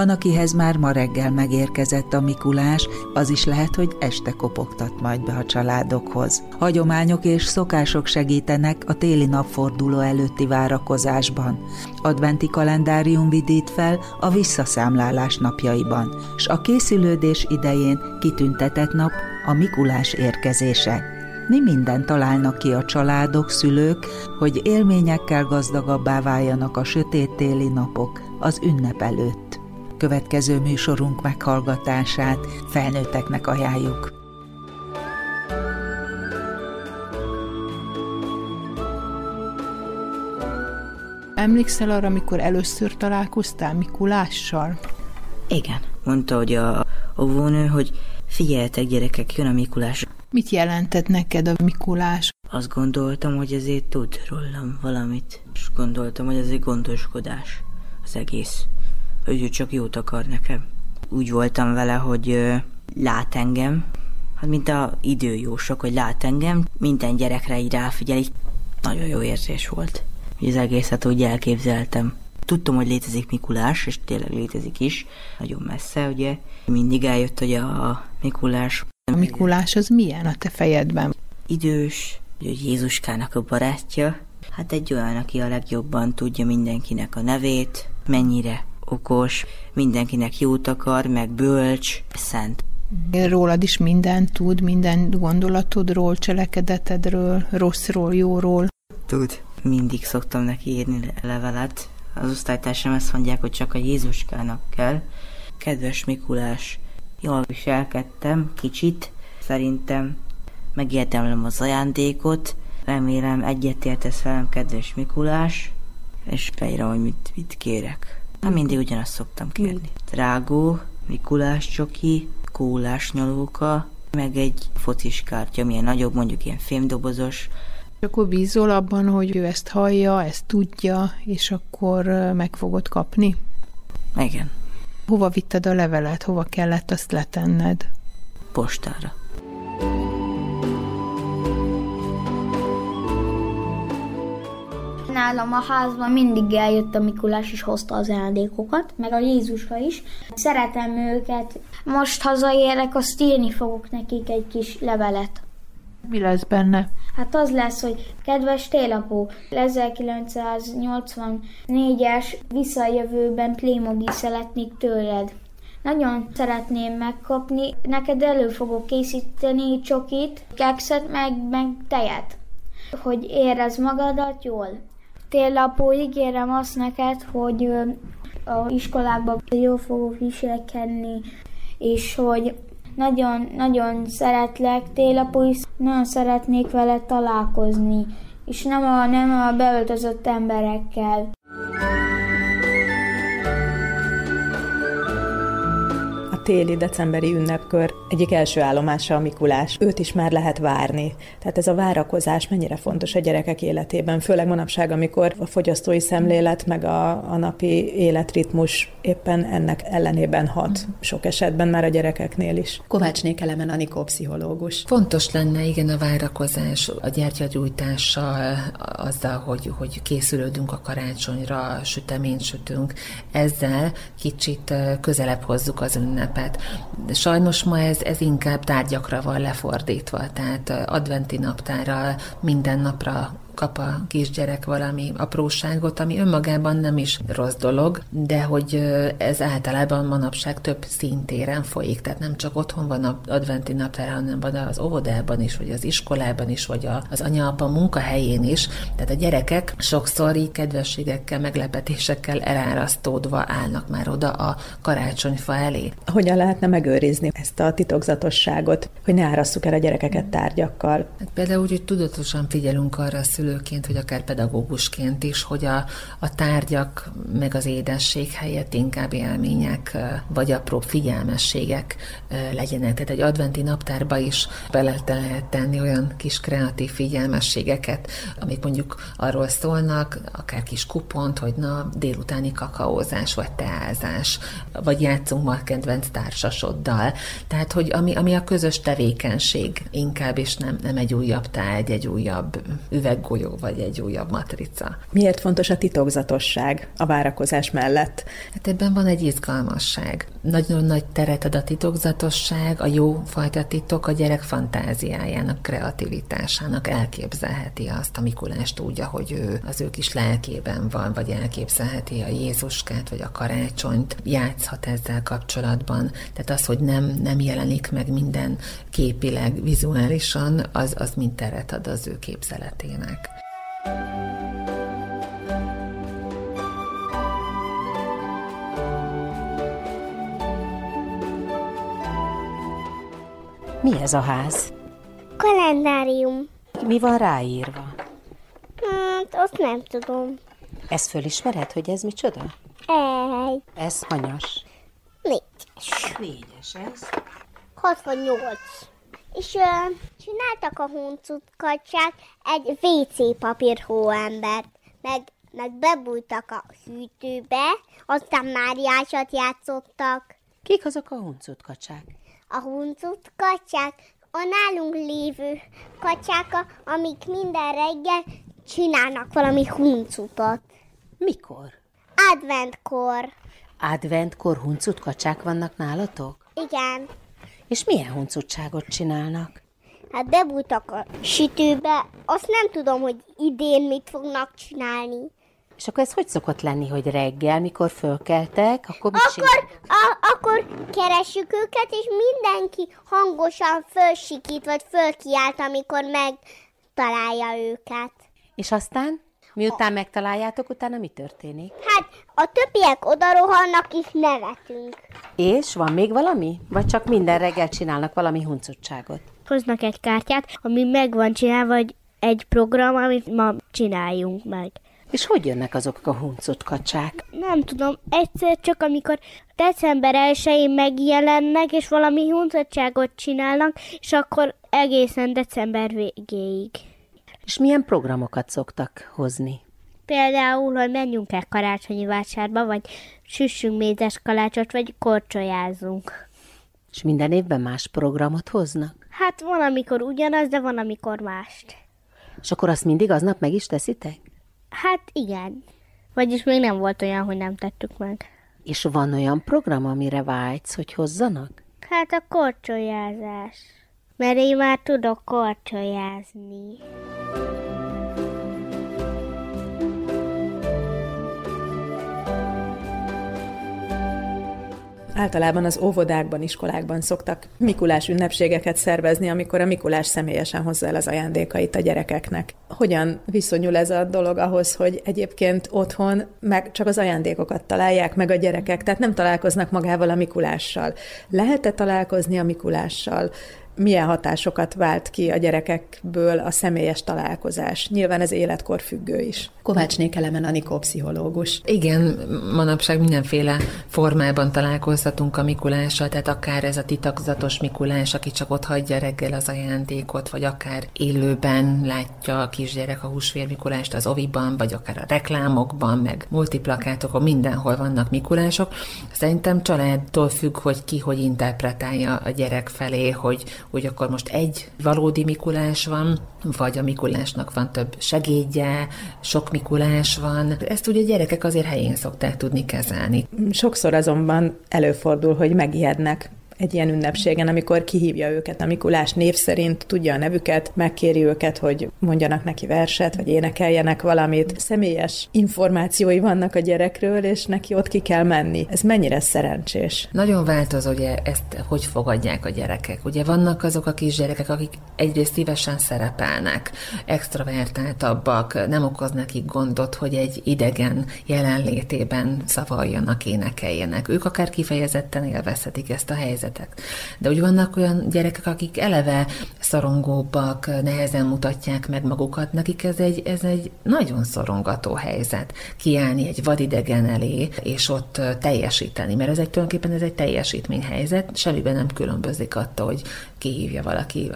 Van, akihez már ma reggel megérkezett a Mikulás, az is lehet, hogy este kopogtat majd be a családokhoz. Hagyományok és szokások segítenek a téli napforduló előtti várakozásban. Adventi kalendárium vidít fel a visszaszámlálás napjaiban, s a készülődés idején kitüntetett nap a Mikulás érkezése. Mi minden találnak ki a családok, szülők, hogy élményekkel gazdagabbá váljanak a sötét téli napok az ünnep előtt következő műsorunk meghallgatását felnőtteknek ajánljuk. Emlékszel arra, amikor először találkoztál Mikulással? Igen, mondta, hogy a óvónő, hogy figyeljetek gyerekek, jön a Mikulás. Mit jelentett neked a Mikulás? Azt gondoltam, hogy ezért tud rólam valamit, és gondoltam, hogy ez egy gondoskodás az egész hogy ő csak jót akar nekem. Úgy voltam vele, hogy lát engem, hát mint a időjósok, hogy lát engem, minden gyerekre így ráfigyel, így nagyon jó érzés volt. Az egészet úgy elképzeltem. Tudtam, hogy létezik Mikulás, és tényleg létezik is, nagyon messze, ugye. Mindig eljött, hogy a Mikulás... A Mikulás az milyen a te fejedben? Idős, hogy Jézuskának a barátja. Hát egy olyan, aki a legjobban tudja mindenkinek a nevét, mennyire okos, mindenkinek jót akar, meg bölcs, szent. Rólad is minden tud, minden gondolatodról, cselekedetedről, rosszról, jóról. Tud. Mindig szoktam neki írni levelet. Az osztálytársam ezt mondják, hogy csak a Jézuskának kell. Kedves Mikulás, jól viselkedtem, kicsit. Szerintem megértemlem az ajándékot. Remélem egyetértesz velem, kedves Mikulás, és beírom, hogy mit, mit kérek. Hát mindig ugyanazt szoktam kérni. Drágó, Mikulás csoki, kólás nyalóka, meg egy focis kártya, milyen nagyobb, mondjuk ilyen fémdobozos. És akkor bízol abban, hogy ő ezt hallja, ezt tudja, és akkor meg fogod kapni? Igen. Hova vitted a levelet? Hova kellett azt letenned? Postára. Nálam a házban mindig eljött a Mikulás, és hozta az ajándékokat, meg a Jézuska is. Szeretem őket. Most hazaérek, azt írni fogok nekik egy kis levelet. Mi lesz benne? Hát az lesz, hogy kedves télapó, 1984-es visszajövőben Playmobil szeretnék tőled. Nagyon szeretném megkapni, neked elő fogok készíteni csokit, kekszet, meg, meg tejet, hogy érez magadat jól. Télapó, ígérem azt neked, hogy a iskolákban jól fogok viselkedni, és hogy nagyon-nagyon szeretlek, télapó is nagyon szeretnék vele találkozni, és nem a, nem a beöltözött emberekkel. Téli decemberi ünnepkör egyik első állomása a Mikulás. Őt is már lehet várni. Tehát ez a várakozás mennyire fontos a gyerekek életében, főleg manapság, amikor a fogyasztói szemlélet meg a, a napi életritmus éppen ennek ellenében hat. Sok esetben már a gyerekeknél is. Kovácsné Elemen Anikó pszichológus. Fontos lenne igen a várakozás, a gyertyagyújtással, azzal, hogy, hogy készülődünk a karácsonyra, süteményt sütünk, ezzel kicsit közelebb hozzuk az ünnepet ünnepet. Sajnos ma ez, ez inkább tárgyakra van lefordítva, tehát adventi naptára minden napra kap a kisgyerek valami apróságot, ami önmagában nem is rossz dolog, de hogy ez általában manapság több szintéren folyik, tehát nem csak otthon van a adventi naptár, hanem van az óvodában is, vagy az iskolában is, vagy az anya-apa munkahelyén is. Tehát a gyerekek sokszor így kedvességekkel, meglepetésekkel elárasztódva állnak már oda a karácsonyfa elé. Hogyan lehetne megőrizni ezt a titokzatosságot, hogy ne árasszuk el a gyerekeket tárgyakkal? Hát például úgy, hogy tudatosan figyelünk arra a szülő szülőként, vagy akár pedagógusként is, hogy a, a tárgyak meg az édesség helyett inkább élmények, vagy apró figyelmességek legyenek. Tehát egy adventi naptárba is bele lehet tenni olyan kis kreatív figyelmességeket, amik mondjuk arról szólnak, akár kis kupont, hogy na, délutáni kakaózás, vagy teázás, vagy játszunk ma kedvenc társasoddal. Tehát, hogy ami, ami a közös tevékenység inkább, és nem, nem egy újabb tárgy, egy újabb üveggolyó, vagy egy újabb matrica. Miért fontos a titokzatosság a várakozás mellett? Hát ebben van egy izgalmasság. Nagyon nagy teret ad a titokzatosság, a jó fajta titok a gyerek fantáziájának, kreativitásának elképzelheti azt a Mikulást úgy, ahogy ő az ő kis lelkében van, vagy elképzelheti a Jézuskát, vagy a karácsonyt, játszhat ezzel kapcsolatban. Tehát az, hogy nem, nem jelenik meg minden képileg, vizuálisan, az, az mind teret ad az ő képzeletének. Mi ez a ház? Kalendárium. Mi van ráírva? Hát, azt nem tudom. Ezt fölismered, hogy ez micsoda? Egy. Ez hanyas. Négyes. Négyes ez. 68. És ö, csináltak a huncutkacsák egy WC papír hóembert, meg, meg bebújtak a hűtőbe, aztán Máriásat játszottak. Kik azok a huncutkacsák? A huncutkacsák a nálunk lévő kacsáka, amik minden reggel csinálnak valami huncutot. Mikor? Adventkor. Adventkor huncutkacsák vannak nálatok? Igen. És milyen huncutságot csinálnak? Hát bebújtak a sütőbe, azt nem tudom, hogy idén mit fognak csinálni. És akkor ez hogy szokott lenni, hogy reggel, mikor fölkeltek, akkor mit Akkor, a, akkor keressük őket, és mindenki hangosan fölsikít, vagy fölkiált, amikor megtalálja őket. És aztán, miután megtaláljátok, utána mi történik? Hát a többiek odarohannak, és nevetünk. És van még valami? Vagy csak minden reggel csinálnak valami huncutságot? Hoznak egy kártyát, ami meg van csinálva, vagy egy program, amit ma csináljunk meg. És hogy jönnek azok a huncutkacsák? Nem tudom, egyszer csak amikor december 1-én megjelennek, és valami huncutságot csinálnak, és akkor egészen december végéig. És milyen programokat szoktak hozni? Például, hogy menjünk el karácsonyi vásárba, vagy süssünk mézes kalácsot, vagy korcsolyázunk. És minden évben más programot hoznak? Hát van, amikor ugyanaz, de van, amikor mást. És akkor azt mindig aznap meg is teszitek? Hát igen. Vagyis még nem volt olyan, hogy nem tettük meg. És van olyan program, amire vágysz, hogy hozzanak? Hát a korcsolyázás. Mert én már tudok korcsolyázni. Általában az óvodákban, iskolákban szoktak Mikulás ünnepségeket szervezni, amikor a Mikulás személyesen hozza el az ajándékait a gyerekeknek. Hogyan viszonyul ez a dolog ahhoz, hogy egyébként otthon meg csak az ajándékokat találják meg a gyerekek, tehát nem találkoznak magával a Mikulással. Lehet-e találkozni a Mikulással? Milyen hatásokat vált ki a gyerekekből a személyes találkozás. Nyilván ez életkor függő is. Kovácsné Kelemen Anikó pszichológus. Igen, manapság mindenféle formában találkozhatunk a Mikulással, tehát akár ez a titokzatos Mikulás, aki csak ott hagyja reggel az ajándékot, vagy akár élőben látja a kisgyerek a húsvér Mikulást az oviban, vagy akár a reklámokban, meg multiplakátokon, mindenhol vannak Mikulások. Szerintem családtól függ, hogy ki hogy interpretálja a gyerek felé, hogy hogy akkor most egy valódi Mikulás van, vagy a Mikulásnak van több segédje, sok Mikulás van. Ezt ugye a gyerekek azért helyén szokták tudni kezelni. Sokszor azonban előfordul, hogy megijednek egy ilyen ünnepségen, amikor kihívja őket a Mikulás név szerint, tudja a nevüket, megkéri őket, hogy mondjanak neki verset, vagy énekeljenek valamit. Személyes információi vannak a gyerekről, és neki ott ki kell menni. Ez mennyire szerencsés? Nagyon változó, ugye ezt hogy fogadják a gyerekek. Ugye vannak azok a kisgyerekek, akik egyrészt szívesen szerepelnek, extravertáltabbak, nem okoz nekik gondot, hogy egy idegen jelenlétében szavaljanak, énekeljenek. Ők akár kifejezetten élvezhetik ezt a helyzetet helyzetek. De úgy vannak olyan gyerekek, akik eleve szorongóbbak, nehezen mutatják meg magukat, nekik ez egy, ez egy nagyon szorongató helyzet. Kiállni egy vadidegen elé, és ott teljesíteni, mert ez egy tulajdonképpen ez egy teljesítményhelyzet, semmiben nem különbözik attól, hogy kihívja valaki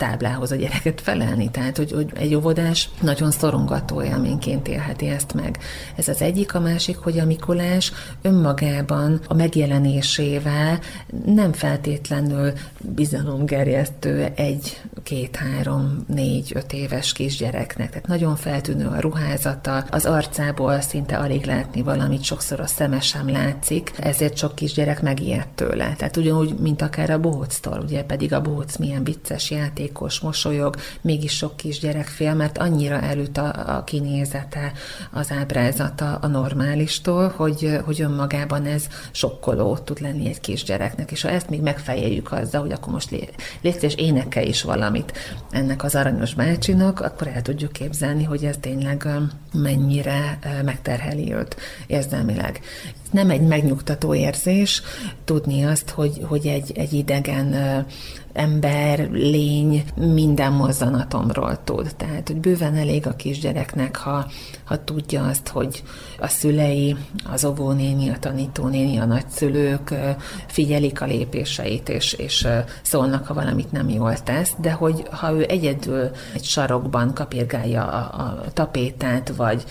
táblához a gyereket felelni. Tehát, hogy, hogy egy óvodás nagyon szorongató élményként élheti ezt meg. Ez az egyik, a másik, hogy a Mikulás önmagában a megjelenésével nem feltétlenül bizalomgerjesztő egy, két, három, négy, öt éves kisgyereknek. Tehát nagyon feltűnő a ruházata, az arcából szinte alig látni valamit, sokszor a szeme sem látszik, ezért sok kisgyerek megijedt tőle. Tehát ugyanúgy, mint akár a bohóctól, ugye pedig a bohóc milyen vicces játék, játékos, mosolyog, mégis sok kisgyerek fél, mert annyira előtt a, a kinézete, az ábrázata a normálistól, hogy, hogy önmagában ez sokkoló tud lenni egy kisgyereknek. És ha ezt még megfejeljük azzal, hogy akkor most légy és énekel is valamit ennek az aranyos bácsinak, akkor el tudjuk képzelni, hogy ez tényleg mennyire megterheli őt érzelmileg nem egy megnyugtató érzés tudni azt, hogy, hogy egy, egy idegen ember, lény minden mozzanatomról tud. Tehát, hogy bőven elég a kisgyereknek, ha, ha tudja azt, hogy a szülei, az óvónéni, a tanítónéni, a nagyszülők figyelik a lépéseit, és, és szólnak, ha valamit nem jól tesz, de hogy ha ő egyedül egy sarokban kapirgálja a, a tapétát, vagy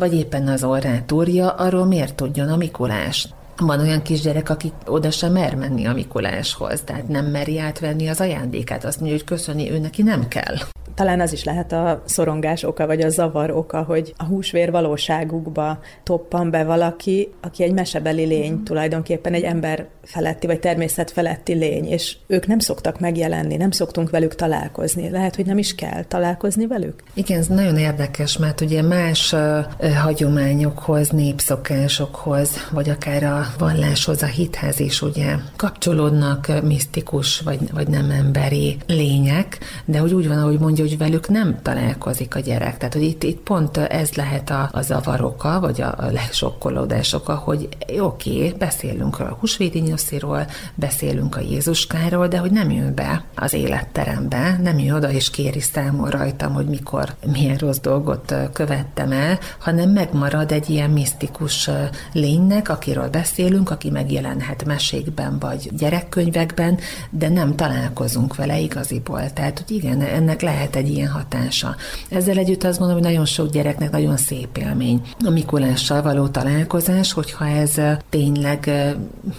vagy éppen az orrát túrja, arról miért tudjon a Mikulás? Van olyan kisgyerek, aki oda sem mer menni a Mikuláshoz, tehát nem meri átvenni az ajándékát, azt mondja, hogy köszöni, ő neki nem kell. Talán az is lehet a szorongás oka, vagy a zavar oka, hogy a húsvér valóságukba toppan be valaki, aki egy mesebeli lény, tulajdonképpen egy ember feletti, vagy természet feletti lény, és ők nem szoktak megjelenni, nem szoktunk velük találkozni. Lehet, hogy nem is kell találkozni velük? Igen, ez nagyon érdekes, mert ugye más uh, hagyományokhoz, népszokásokhoz, vagy akár a valláshoz, a hithez is ugye kapcsolódnak misztikus, vagy, vagy nem emberi lények, de hogy úgy van, ahogy mondja, hogy velük nem találkozik a gyerek. Tehát, hogy itt, itt pont ez lehet a, a zavaroka, vagy a, a lesokkolódás oka, hogy oké, okay, beszélünk a húsvéti nyosziról, beszélünk a Jézuskáról, de hogy nem jön be az életterembe, nem jön oda és kéri számon rajtam, hogy mikor, milyen rossz dolgot követtem el, hanem megmarad egy ilyen misztikus lénynek, akiről beszélünk, aki megjelenhet mesékben vagy gyerekkönyvekben, de nem találkozunk vele igaziból. Tehát, hogy igen, ennek lehet egy ilyen hatása. Ezzel együtt azt mondom, hogy nagyon sok gyereknek nagyon szép élmény a Mikulással való találkozás, hogyha ez tényleg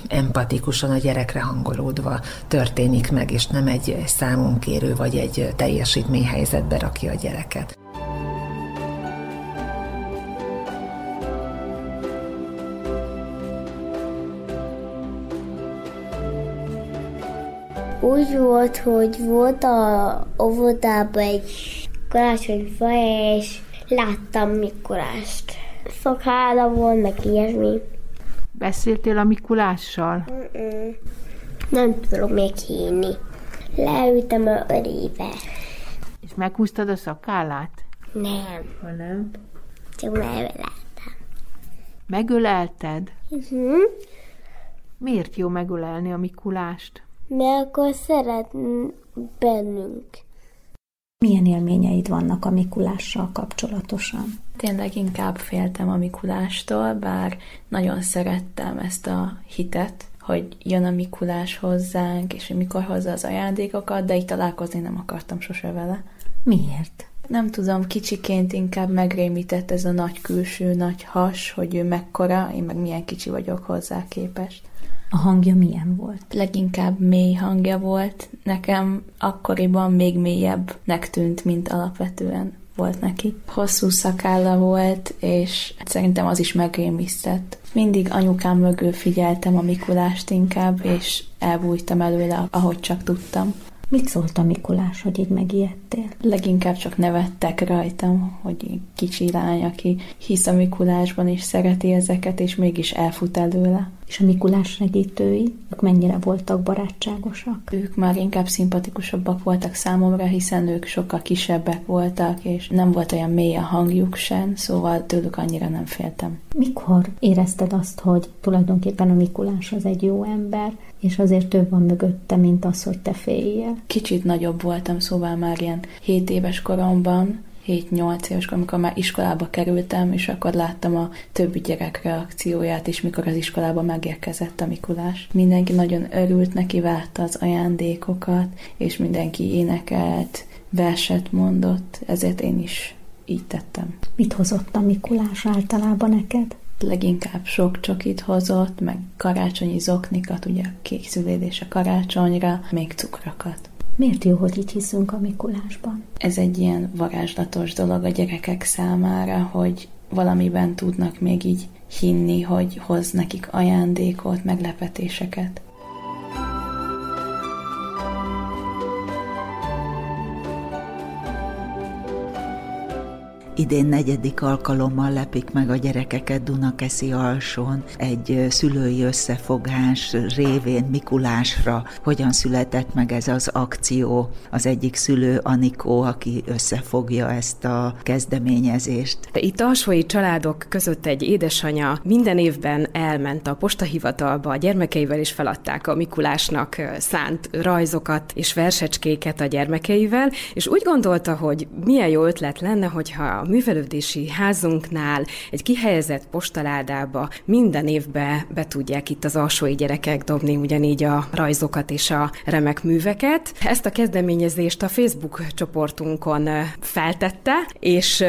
empatikusan a gyerekre hangolódva történik meg, és nem egy számunkérő vagy egy teljesítményhelyzetbe rakja a gyereket. Úgy volt, hogy volt a óvodában egy karácsonyfa, és láttam Mikulást. Szakála volt, meg ilyesmi. Beszéltél a Mikulással? Mm-mm. Nem tudom még hinni. Leültem a örébe. És meghúztad a szakállát? Nem. Ha nem? Csak megöleltem. Megölelted? Uh-huh. Miért jó megölelni a Mikulást? Mert akkor szeret bennünk. Milyen élményeid vannak a Mikulással kapcsolatosan? Tényleg inkább féltem a Mikulástól, bár nagyon szerettem ezt a hitet, hogy jön a Mikulás hozzánk, és hogy mikor hozza az ajándékokat, de így találkozni nem akartam sose vele. Miért? Nem tudom, kicsiként inkább megrémített ez a nagy külső, nagy has, hogy ő mekkora, én meg milyen kicsi vagyok hozzá képest. A hangja milyen volt? Leginkább mély hangja volt. Nekem akkoriban még mélyebbnek tűnt, mint alapvetően volt neki. Hosszú szakálla volt, és szerintem az is megrémisztett. Mindig anyukám mögül figyeltem a Mikulást inkább, és elbújtam előle, ahogy csak tudtam. Mit szólt a Mikulás, hogy így megijedtél? Leginkább csak nevettek rajtam, hogy kicsi lány, aki hisz a Mikulásban és szereti ezeket, és mégis elfut előle. És a Mikulás segítői, ők mennyire voltak barátságosak? Ők már inkább szimpatikusabbak voltak számomra, hiszen ők sokkal kisebbek voltak, és nem volt olyan mély a hangjuk sem, szóval tőlük annyira nem féltem. Mikor érezted azt, hogy tulajdonképpen a Mikulás az egy jó ember, és azért több van mögötte, mint az, hogy te féljél? Kicsit nagyobb voltam, szóval már ilyen 7 éves koromban, 7-8 éves, amikor már iskolába kerültem, és akkor láttam a többi gyerek reakcióját is, mikor az iskolába megérkezett a Mikulás. Mindenki nagyon örült neki, várta az ajándékokat, és mindenki énekelt, verset mondott, ezért én is így tettem. Mit hozott a Mikulás általában neked? leginkább sok csokit hozott, meg karácsonyi zoknikat, ugye a kékszülődés a karácsonyra, még cukrokat. Miért jó, hogy így hiszünk a Mikulásban? Ez egy ilyen varázslatos dolog a gyerekek számára, hogy valamiben tudnak még így hinni, hogy hoz nekik ajándékot, meglepetéseket. Idén negyedik alkalommal lepik meg a gyerekeket Dunakeszi alsón egy szülői összefogás révén Mikulásra. Hogyan született meg ez az akció? Az egyik szülő Anikó, aki összefogja ezt a kezdeményezést. De itt alsói családok között egy édesanya minden évben elment a postahivatalba a gyermekeivel, és feladták a Mikulásnak szánt rajzokat és versecskéket a gyermekeivel, és úgy gondolta, hogy milyen jó ötlet lenne, hogyha művelődési házunknál egy kihelyezett postaládába minden évbe be tudják itt az alsói gyerekek dobni ugyanígy a rajzokat és a remek műveket. Ezt a kezdeményezést a Facebook csoportunkon feltette, és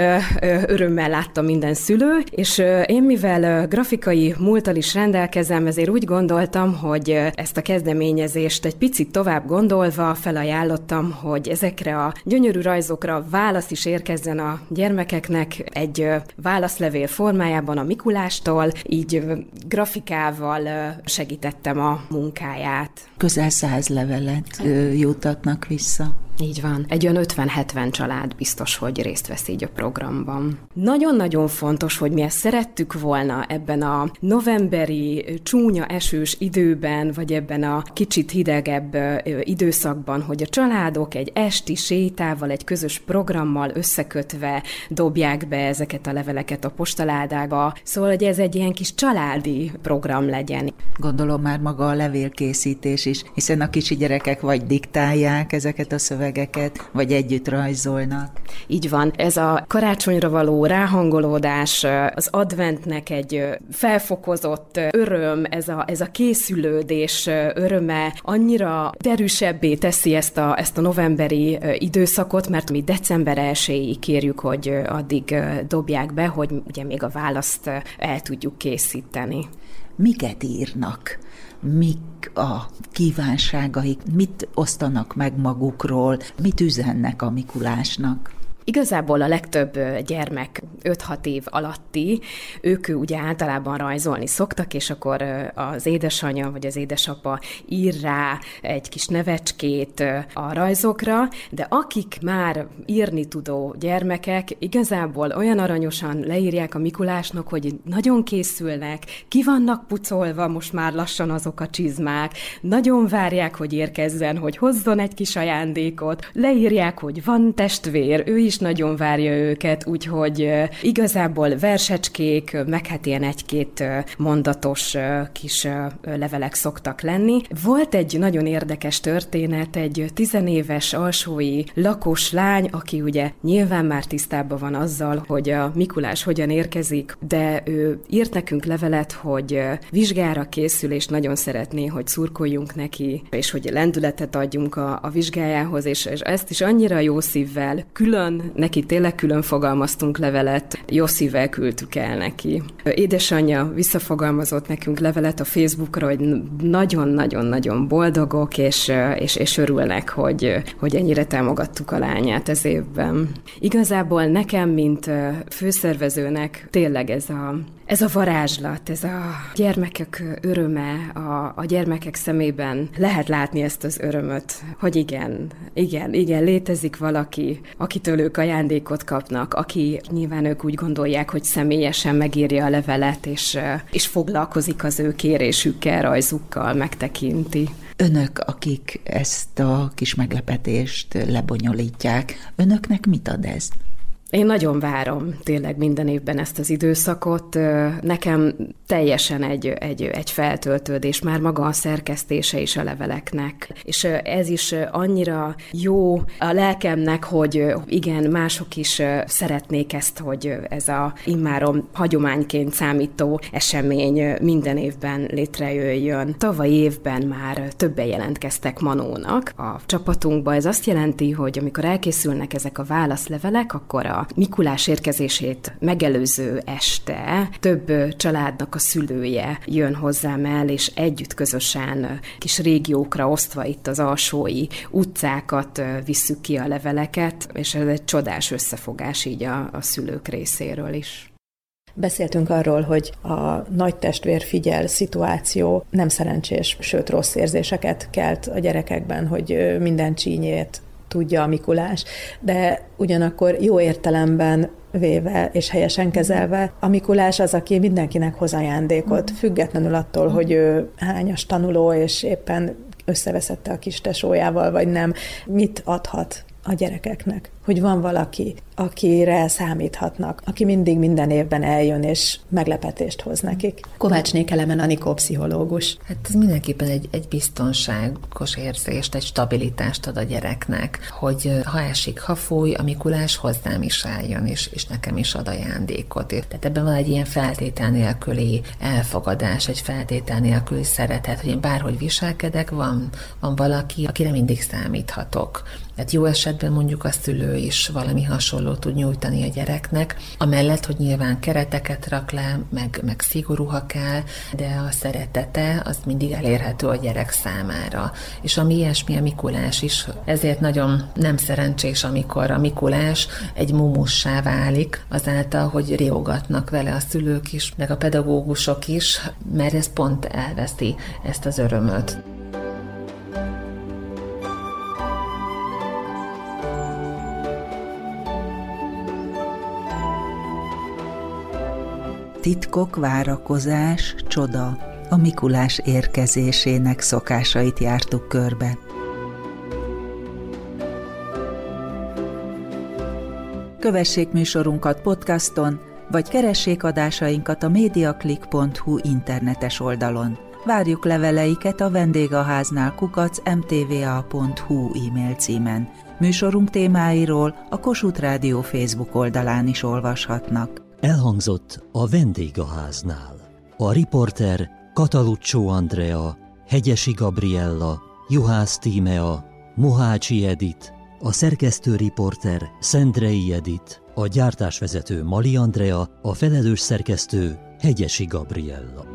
örömmel látta minden szülő, és én mivel grafikai múltal is rendelkezem, ezért úgy gondoltam, hogy ezt a kezdeményezést egy picit tovább gondolva felajánlottam, hogy ezekre a gyönyörű rajzokra válasz is érkezzen a gyermek gyermekeknek egy válaszlevél formájában a Mikulástól, így grafikával segítettem a munkáját. Közel száz levelet jutatnak vissza. Így van. Egy olyan 50-70 család biztos, hogy részt vesz így a programban. Nagyon-nagyon fontos, hogy mi ezt szerettük volna ebben a novemberi csúnya esős időben, vagy ebben a kicsit hidegebb időszakban, hogy a családok egy esti sétával, egy közös programmal összekötve dobják be ezeket a leveleket a postaládába. Szóval, hogy ez egy ilyen kis családi program legyen. Gondolom már maga a levélkészítés is, hiszen a kicsi gyerekek vagy diktálják ezeket a szövegeket, szövegeket, vagy együtt rajzolnak. Így van. Ez a karácsonyra való ráhangolódás, az adventnek egy felfokozott öröm, ez a, ez a készülődés öröme annyira derűsebbé teszi ezt a, ezt a novemberi időszakot, mert mi december 1 kérjük, hogy addig dobják be, hogy ugye még a választ el tudjuk készíteni. Miket írnak? Mik a kívánságaik, mit osztanak meg magukról, mit üzennek a Mikulásnak. Igazából a legtöbb gyermek 5-6 év alatti, ők ugye általában rajzolni szoktak, és akkor az édesanyja vagy az édesapa ír rá egy kis nevecskét a rajzokra, de akik már írni tudó gyermekek, igazából olyan aranyosan leírják a Mikulásnak, hogy nagyon készülnek, ki vannak pucolva most már lassan azok a csizmák, nagyon várják, hogy érkezzen, hogy hozzon egy kis ajándékot, leírják, hogy van testvér, ő is is nagyon várja őket, úgyhogy igazából versecskék, meg hát ilyen egy-két mondatos kis levelek szoktak lenni. Volt egy nagyon érdekes történet, egy tizenéves alsói lakos lány, aki ugye nyilván már tisztában van azzal, hogy a Mikulás hogyan érkezik, de ő írt nekünk levelet, hogy vizsgára készül, és nagyon szeretné, hogy szurkoljunk neki, és hogy lendületet adjunk a, a vizsgájához, és, és ezt is annyira jó szívvel, külön neki tényleg külön fogalmaztunk levelet, jó szívvel küldtük el neki. Édesanyja visszafogalmazott nekünk levelet a Facebookra, hogy nagyon-nagyon-nagyon boldogok, és, és, és örülnek, hogy, hogy ennyire támogattuk a lányát ez évben. Igazából nekem, mint főszervezőnek tényleg ez a Ez a varázslat, ez a gyermekek öröme, a, a gyermekek szemében lehet látni ezt az örömöt, hogy igen, igen, igen, létezik valaki, akitől ők ajándékot kapnak, aki nyilván ők úgy gondolják, hogy személyesen megírja a levelet, és, és foglalkozik az ő kérésükkel, rajzukkal, megtekinti. Önök, akik ezt a kis meglepetést lebonyolítják, önöknek mit ad ez? Én nagyon várom tényleg minden évben ezt az időszakot. Nekem teljesen egy, egy, egy feltöltődés, már maga a szerkesztése is a leveleknek. És ez is annyira jó a lelkemnek, hogy igen, mások is szeretnék ezt, hogy ez a immárom hagyományként számító esemény minden évben létrejöjjön. Tavaly évben már többen jelentkeztek Manónak a csapatunkba. Ez azt jelenti, hogy amikor elkészülnek ezek a válaszlevelek, akkor a Mikulás érkezését megelőző este több családnak a szülője jön hozzám el, és együtt közösen kis régiókra osztva itt az alsói utcákat visszük ki a leveleket, és ez egy csodás összefogás így a, a szülők részéről is. Beszéltünk arról, hogy a nagy testvér figyel szituáció nem szerencsés, sőt rossz érzéseket kelt a gyerekekben, hogy minden csínyét tudja a Mikulás, de ugyanakkor jó értelemben véve és helyesen kezelve, a Mikulás az, aki mindenkinek hoz ajándékot, függetlenül attól, hogy ő hányas tanuló, és éppen összeveszette a kis tesójával, vagy nem, mit adhat a gyerekeknek, hogy van valaki, akire számíthatnak, aki mindig minden évben eljön és meglepetést hoz nekik. Kovácsné Kelemen Anikó pszichológus. Hát ez mindenképpen egy, egy biztonságos érzést, egy stabilitást ad a gyereknek, hogy ha esik, ha fúj, a Mikulás hozzám is álljon, és, és nekem is ad ajándékot. Tehát ebben van egy ilyen feltétel nélküli elfogadás, egy feltétel nélküli szeretet, hogy én bárhogy viselkedek, van, van valaki, akire mindig számíthatok. Tehát jó esetben mondjuk a szülő is valami hasonlót tud nyújtani a gyereknek, amellett, hogy nyilván kereteket rak le, meg, meg szigorú, ha kell, de a szeretete az mindig elérhető a gyerek számára. És ami ilyesmi a Mikulás is, ezért nagyon nem szerencsés, amikor a Mikulás egy mumussá válik, azáltal, hogy riogatnak vele a szülők is, meg a pedagógusok is, mert ez pont elveszi ezt az örömöt. Titkok, várakozás, csoda, a Mikulás érkezésének szokásait jártuk körbe. Kövessék műsorunkat podcaston, vagy keressék adásainkat a mediaclick.hu internetes oldalon. Várjuk leveleiket a vendégháznál kukac mtva.hu e-mail címen. Műsorunk témáiról a Kossuth Rádió Facebook oldalán is olvashatnak. Elhangzott a vendégháznál. A riporter Kataluccio Andrea, Hegyesi Gabriella, Juhász Tímea, Mohácsi Edit, a szerkesztő riporter Szendrei Edit, a gyártásvezető Mali Andrea, a felelős szerkesztő Hegyesi Gabriella.